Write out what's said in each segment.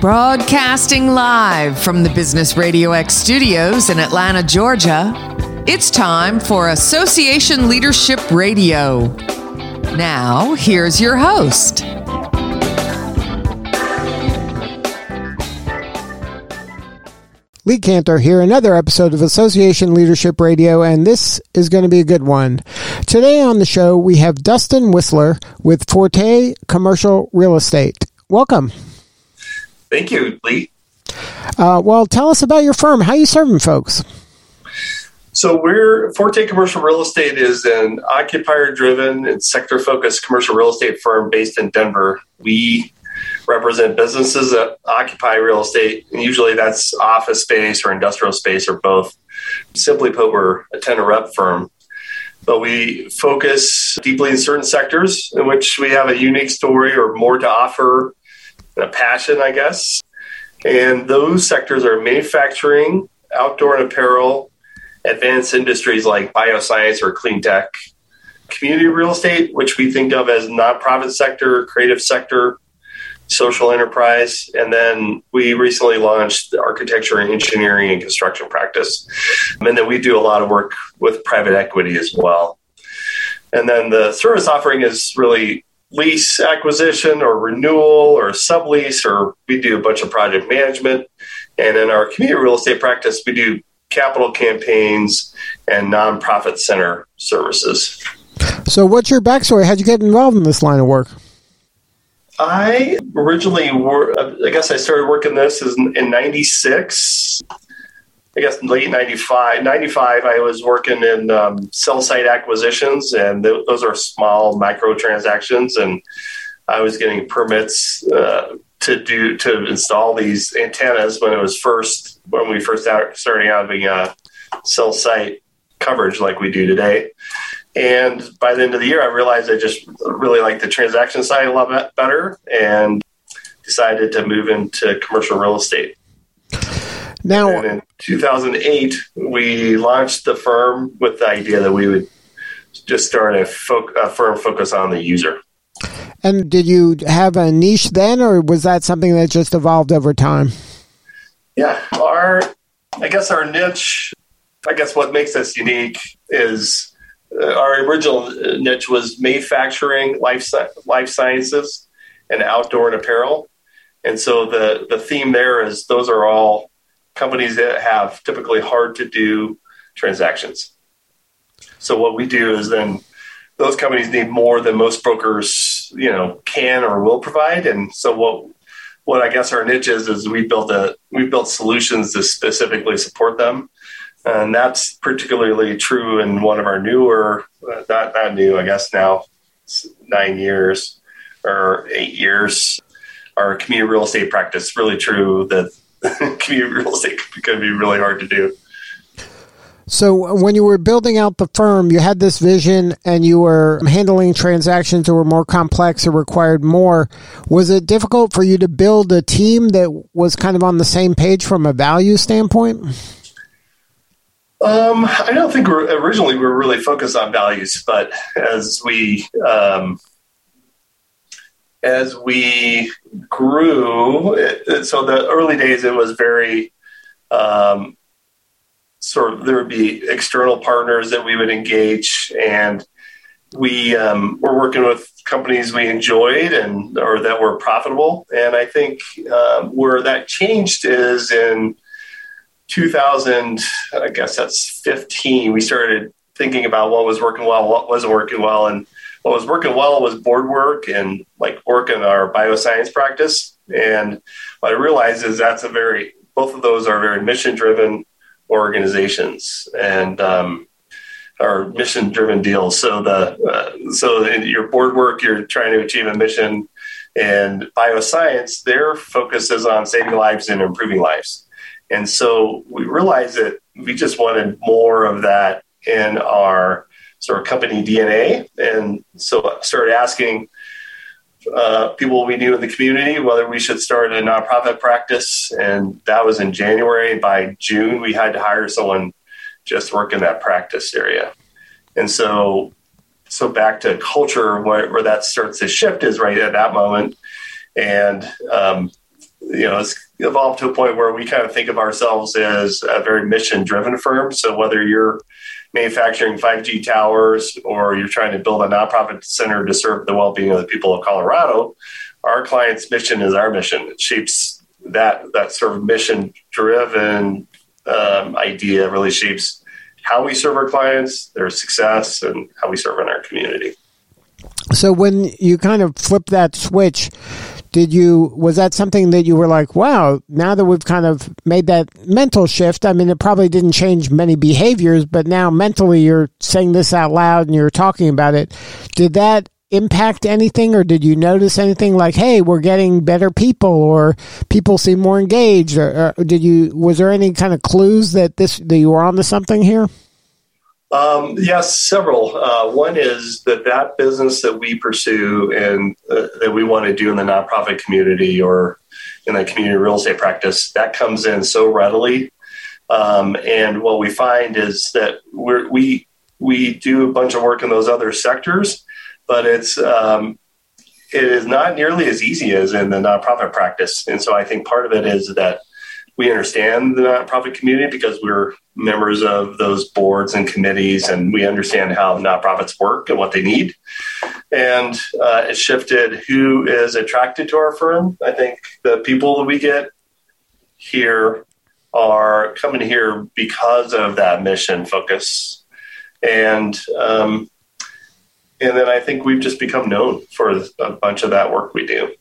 Broadcasting live from the Business Radio X studios in Atlanta, Georgia, it's time for Association Leadership Radio. Now, here's your host. Lee Kantor here, another episode of Association Leadership Radio, and this is going to be a good one. Today on the show, we have Dustin Whistler with Forte Commercial Real Estate. Welcome. Thank you, Lee. Uh, well, tell us about your firm. How you serving folks? So we're Forte Commercial Real Estate is an occupier-driven and sector-focused commercial real estate firm based in Denver. We represent businesses that occupy real estate, and usually that's office space or industrial space or both. Simply put, we're a tenant rep firm. But we focus deeply in certain sectors in which we have a unique story or more to offer a passion, I guess. And those sectors are manufacturing, outdoor and apparel, advanced industries like bioscience or clean tech, community real estate, which we think of as nonprofit sector, creative sector, social enterprise. And then we recently launched architecture and engineering and construction practice. And then we do a lot of work with private equity as well. And then the service offering is really lease acquisition or renewal or sublease, or we do a bunch of project management. And in our community real estate practice, we do capital campaigns and nonprofit center services. So, what's your backstory? How'd you get involved in this line of work? I originally, were, I guess I started working this in '96. I guess late 95, 95, I was working in um, cell site acquisitions, and th- those are small micro transactions. And I was getting permits uh, to do to install these antennas when it was first when we first starting having a cell site coverage like we do today. And by the end of the year, I realized I just really liked the transaction side a lot better, and decided to move into commercial real estate. Now, and in 2008, we launched the firm with the idea that we would just start a, fo- a firm focus on the user. And did you have a niche then, or was that something that just evolved over time? Yeah, our, I guess our niche, I guess what makes us unique is uh, our original niche was manufacturing, life, life sciences, and outdoor and apparel. And so the, the theme there is those are all companies that have typically hard to do transactions. So what we do is then those companies need more than most brokers, you know, can or will provide. And so what what I guess our niche is is we built a we built solutions to specifically support them. And that's particularly true in one of our newer, uh, not not new, I guess now nine years or eight years. Our community real estate practice really true that community real estate can be really hard to do. So, when you were building out the firm, you had this vision and you were handling transactions that were more complex or required more. Was it difficult for you to build a team that was kind of on the same page from a value standpoint? Um, I don't think we're originally we were really focused on values, but as we um, as we grew, it, so the early days, it was very um, sort of there would be external partners that we would engage, and we um, were working with companies we enjoyed and or that were profitable. And I think um, where that changed is in 2000, I guess that's 15. We started thinking about what was working well, what wasn't working well, and what was working well was board work and like work in our bioscience practice. And what I realized is that's a very both of those are very mission driven organizations and um, are mission driven deals. So the uh, so your board work, you're trying to achieve a mission, and bioscience, their focus is on saving lives and improving lives. And so we realized that we just wanted more of that in our sort of company DNA. And so I started asking uh, people we knew in the community whether we should start a nonprofit practice. And that was in January. By June, we had to hire someone just work in that practice area. And so, so back to culture, where, where that starts to shift is right at that moment. And um, you know, it's evolved to a point where we kind of think of ourselves as a very mission driven firm. So whether you're manufacturing 5G towers or you're trying to build a nonprofit center to serve the well being of the people of Colorado, our client's mission is our mission. It shapes that that sort of mission driven um, idea really shapes how we serve our clients, their success, and how we serve in our community. So when you kind of flip that switch, did you was that something that you were like, wow, now that we've kind of made that mental shift, I mean it probably didn't change many behaviors, but now mentally you're saying this out loud and you're talking about it. Did that impact anything or did you notice anything like hey we're getting better people or people seem more engaged or, or did you was there any kind of clues that this that you were onto something here um, yes, several. Uh, one is that that business that we pursue and uh, that we want to do in the nonprofit community or in the community real estate practice, that comes in so readily. Um, and what we find is that we we do a bunch of work in those other sectors, but it's um, it is not nearly as easy as in the nonprofit practice. And so I think part of it is that we understand the nonprofit community because we're members of those boards and committees, and we understand how nonprofits work and what they need. And uh, it shifted who is attracted to our firm. I think the people that we get here are coming here because of that mission focus, and um, and then I think we've just become known for a bunch of that work we do.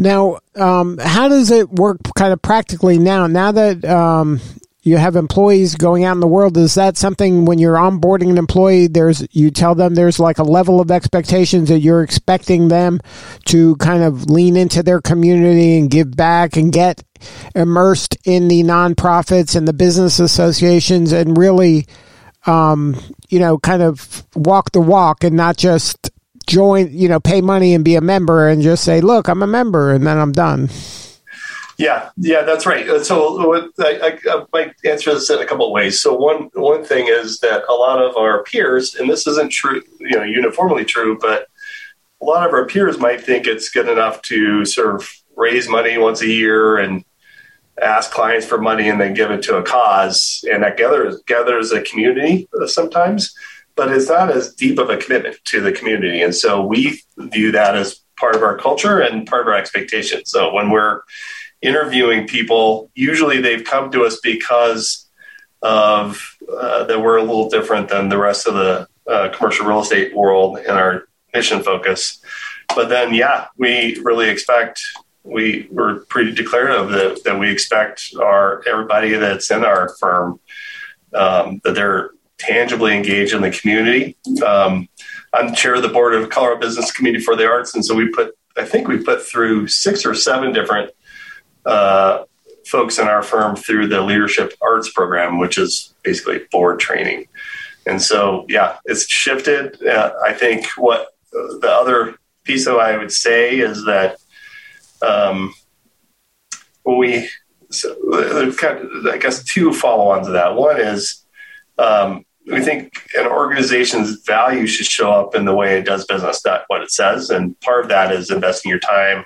Now, um, how does it work kind of practically now? Now that um, you have employees going out in the world, is that something when you're onboarding an employee, there's you tell them there's like a level of expectations that you're expecting them to kind of lean into their community and give back and get immersed in the nonprofits and the business associations and really um, you know, kind of walk the walk and not just join, you know, pay money and be a member and just say, look, I'm a member and then I'm done. Yeah, yeah, that's right. Uh, so I, I, I might answer this in a couple of ways. So one one thing is that a lot of our peers, and this isn't true, you know, uniformly true, but a lot of our peers might think it's good enough to sort of raise money once a year and ask clients for money and then give it to a cause, and that gathers gathers a community sometimes but it's not as deep of a commitment to the community. And so we view that as part of our culture and part of our expectations. So when we're interviewing people, usually they've come to us because of uh, that we're a little different than the rest of the uh, commercial real estate world in our mission focus. But then, yeah, we really expect we we're pretty declarative that, that we expect our everybody that's in our firm um, that they're tangibly engage in the community. Um, I'm chair of the board of Colorado Business Community for the Arts, and so we put, I think we put through six or seven different uh, folks in our firm through the Leadership Arts program, which is basically board training. And so, yeah, it's shifted. Uh, I think what uh, the other piece of I would say is that um, we so there's kind of, I guess two follow-ons to that. One is um, we think an organization's value should show up in the way it does business, not what it says. And part of that is investing your time,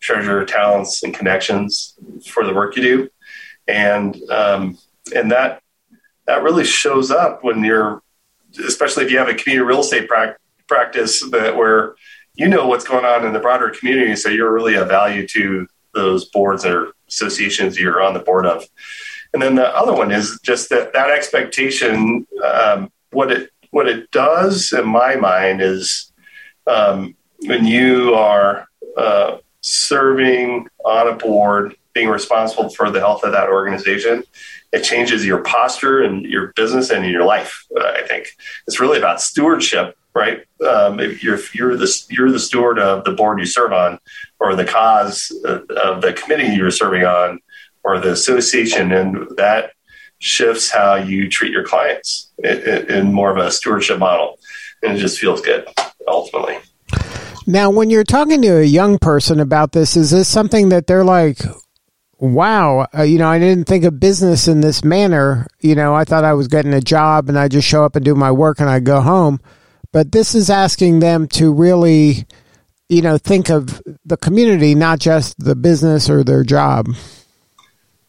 treasure, talents, and connections for the work you do. And um, and that that really shows up when you're, especially if you have a community real estate pra- practice that where you know what's going on in the broader community, so you're really a value to those boards or associations you're on the board of. And then the other one is just that that expectation. Um, what it what it does in my mind is um, when you are uh, serving on a board, being responsible for the health of that organization, it changes your posture and your business and your life. I think it's really about stewardship, right? Um, if you're, if you're the you're the steward of the board you serve on, or the cause of the committee you're serving on, or the association, and that shifts how you treat your clients in, more of a stewardship model, and it just feels good ultimately. Now, when you're talking to a young person about this, is this something that they're like, wow, uh, you know, I didn't think of business in this manner. You know, I thought I was getting a job and I just show up and do my work and I go home. But this is asking them to really, you know, think of the community, not just the business or their job.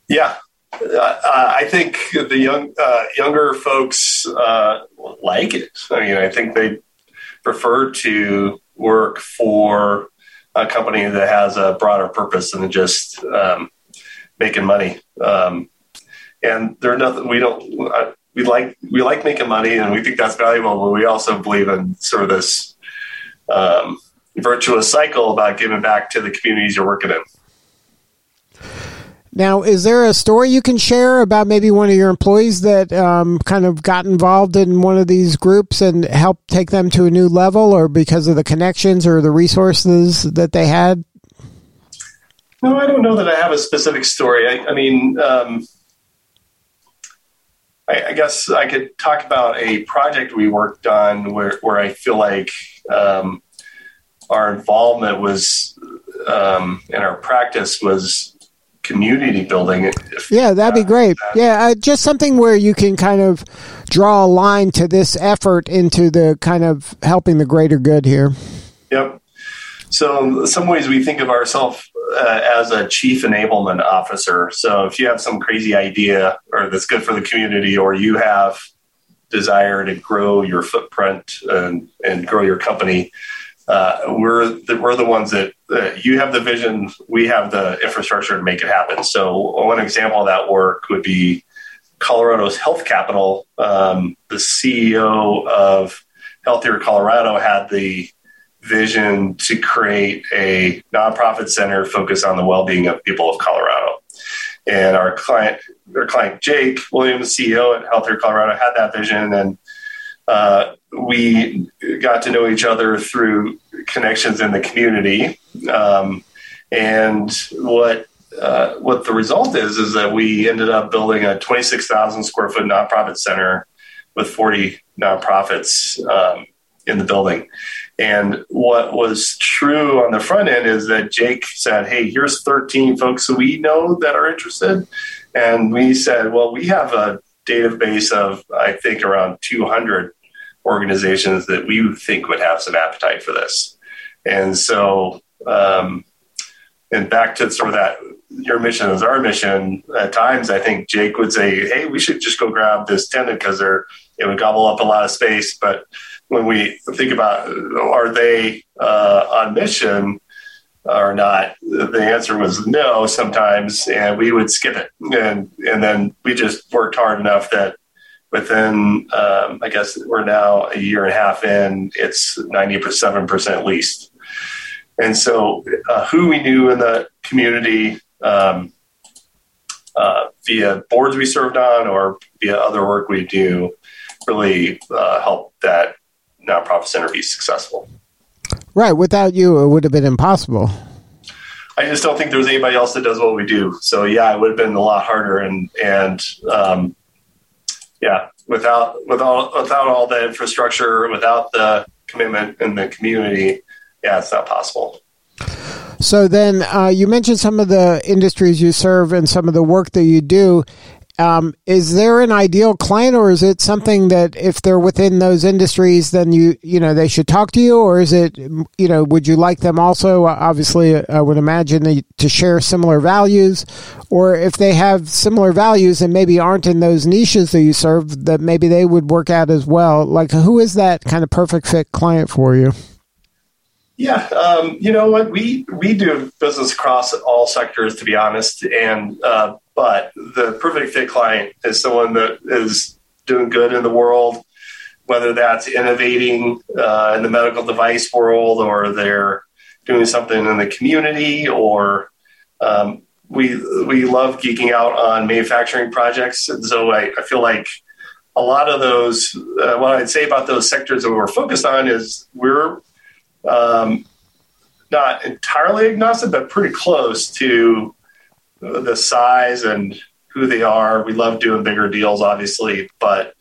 Yeah, uh, I think the young uh, younger folks uh, like it. I mean, I think they prefer to work for a company that has a broader purpose than just um, making money. Um, and they're nothing. We don't. Uh, we like we like making money, and we think that's valuable. But we also believe in sort of this um, virtuous cycle about giving back to the communities you're working in. Now, is there a story you can share about maybe one of your employees that um, kind of got involved in one of these groups and helped take them to a new level, or because of the connections or the resources that they had? No, I don't know that I have a specific story. I, I mean, um, I, I, guess I could talk about a project we worked on where, where I feel like um, our involvement was um, in our practice was community building. Yeah, that'd be great. Yeah, uh, just something where you can kind of draw a line to this effort into the kind of helping the greater good here. Yep. So, some ways, we think of ourselves uh, as a chief enablement officer. So, if you have some crazy idea or that's good for the community, or you have desire to grow your footprint and, and grow your company, uh, we're the, we're the ones that uh, you have the vision, we have the infrastructure to make it happen. So one example of that work would be Colorado's health capital. Um, the CEO of Healthier Colorado had the vision to create a nonprofit center focused on the well-being of people of Colorado. And our client, our client Jake Williams, CEO at Healthier Colorado, had that vision and uh, we got to know each other through connections in the community. Um, and what uh, what the result is is that we ended up building a 26,000 square foot nonprofit center with 40 nonprofits um, in the building. And what was true on the front end is that Jake said, Hey, here's 13 folks we know that are interested. And we said, Well, we have a database of, I think, around 200 organizations that we think would have some appetite for this. And so, um, and back to sort of that, your mission is our mission. At times, I think Jake would say, "Hey, we should just go grab this tenant because they're it would gobble up a lot of space." But when we think about are they uh, on mission or not, the answer was no sometimes, and we would skip it, and and then we just worked hard enough that within, um, I guess we're now a year and a half in, it's 97% leased. And so, uh, who we knew in the community um, uh, via boards we served on or via other work we do really uh, helped that nonprofit center be successful. Right. Without you, it would have been impossible. I just don't think there's anybody else that does what we do. So yeah, it would have been a lot harder. And and um, yeah, without without without all the infrastructure, without the commitment in the community, yeah, it's not possible. So then, uh, you mentioned some of the industries you serve and some of the work that you do. Um, is there an ideal client, or is it something that if they're within those industries, then you you know they should talk to you, or is it you know would you like them also? Obviously, I would imagine to share similar values, or if they have similar values and maybe aren't in those niches that you serve, that maybe they would work out as well. Like, who is that kind of perfect fit client for you? Yeah, um, you know what we we do business across all sectors, to be honest, and uh, but the perfect fit client is someone that is doing good in the world, whether that's innovating uh, in the medical device world or they're doing something in the community or um, we we love geeking out on manufacturing projects. And so I, I feel like a lot of those, uh, what I'd say about those sectors that we're focused on is we're um, not entirely agnostic, but pretty close to the size and who they are. We love doing bigger deals, obviously, but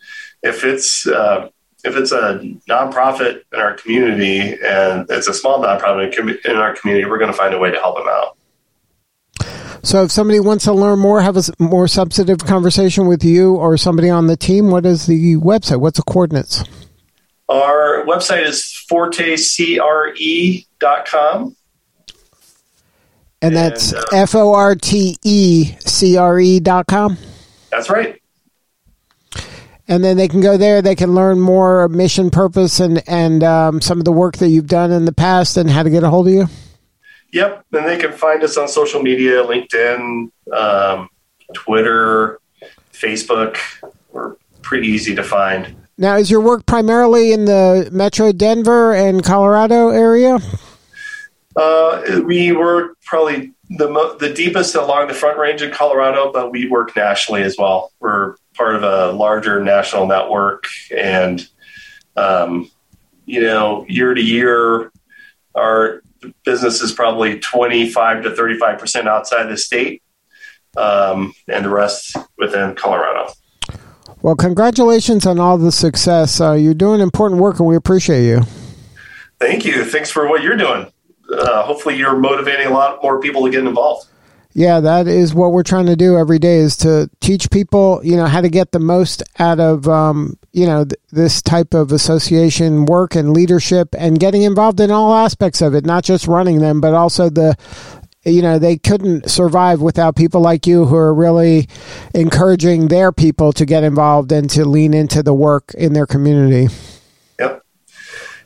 if it's uh, if it's a nonprofit in our community and it's a small nonprofit in our community, we're going to find a way to help them out. So, if somebody wants to learn more, have a more substantive conversation with you or somebody on the team, what is the website? What's the coordinates? Our website is fortecre.com And that's uh, F O R T E C R E dot com? That's right. And then they can go there. They can learn more mission, purpose, and and um, some of the work that you've done in the past, and how to get a hold of you. Yep, and they can find us on social media: LinkedIn, um, Twitter, Facebook. We're pretty easy to find. Now, is your work primarily in the Metro Denver and Colorado area? Uh, we work probably the mo- the deepest along the Front Range in Colorado, but we work nationally as well. We're part of a larger national network, and um, you know, year to year, our business is probably twenty five to thirty five percent outside the state, um, and the rest within Colorado. Well, congratulations on all the success. Uh, you're doing important work, and we appreciate you. Thank you. Thanks for what you're doing. Uh, hopefully, you're motivating a lot more people to get involved. Yeah, that is what we're trying to do every day is to teach people, you know, how to get the most out of, um, you know, th- this type of association work and leadership and getting involved in all aspects of it, not just running them, but also the you know they couldn't survive without people like you who are really encouraging their people to get involved and to lean into the work in their community. Yep.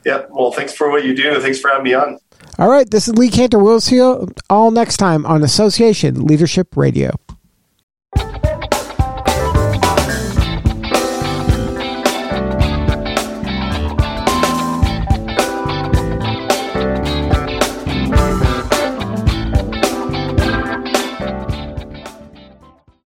Yep. Well thanks for what you do thanks for having me on. All right. This is lee Kantor. We'll see you all next time on association leadership radio